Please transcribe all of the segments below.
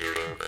you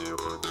сделать.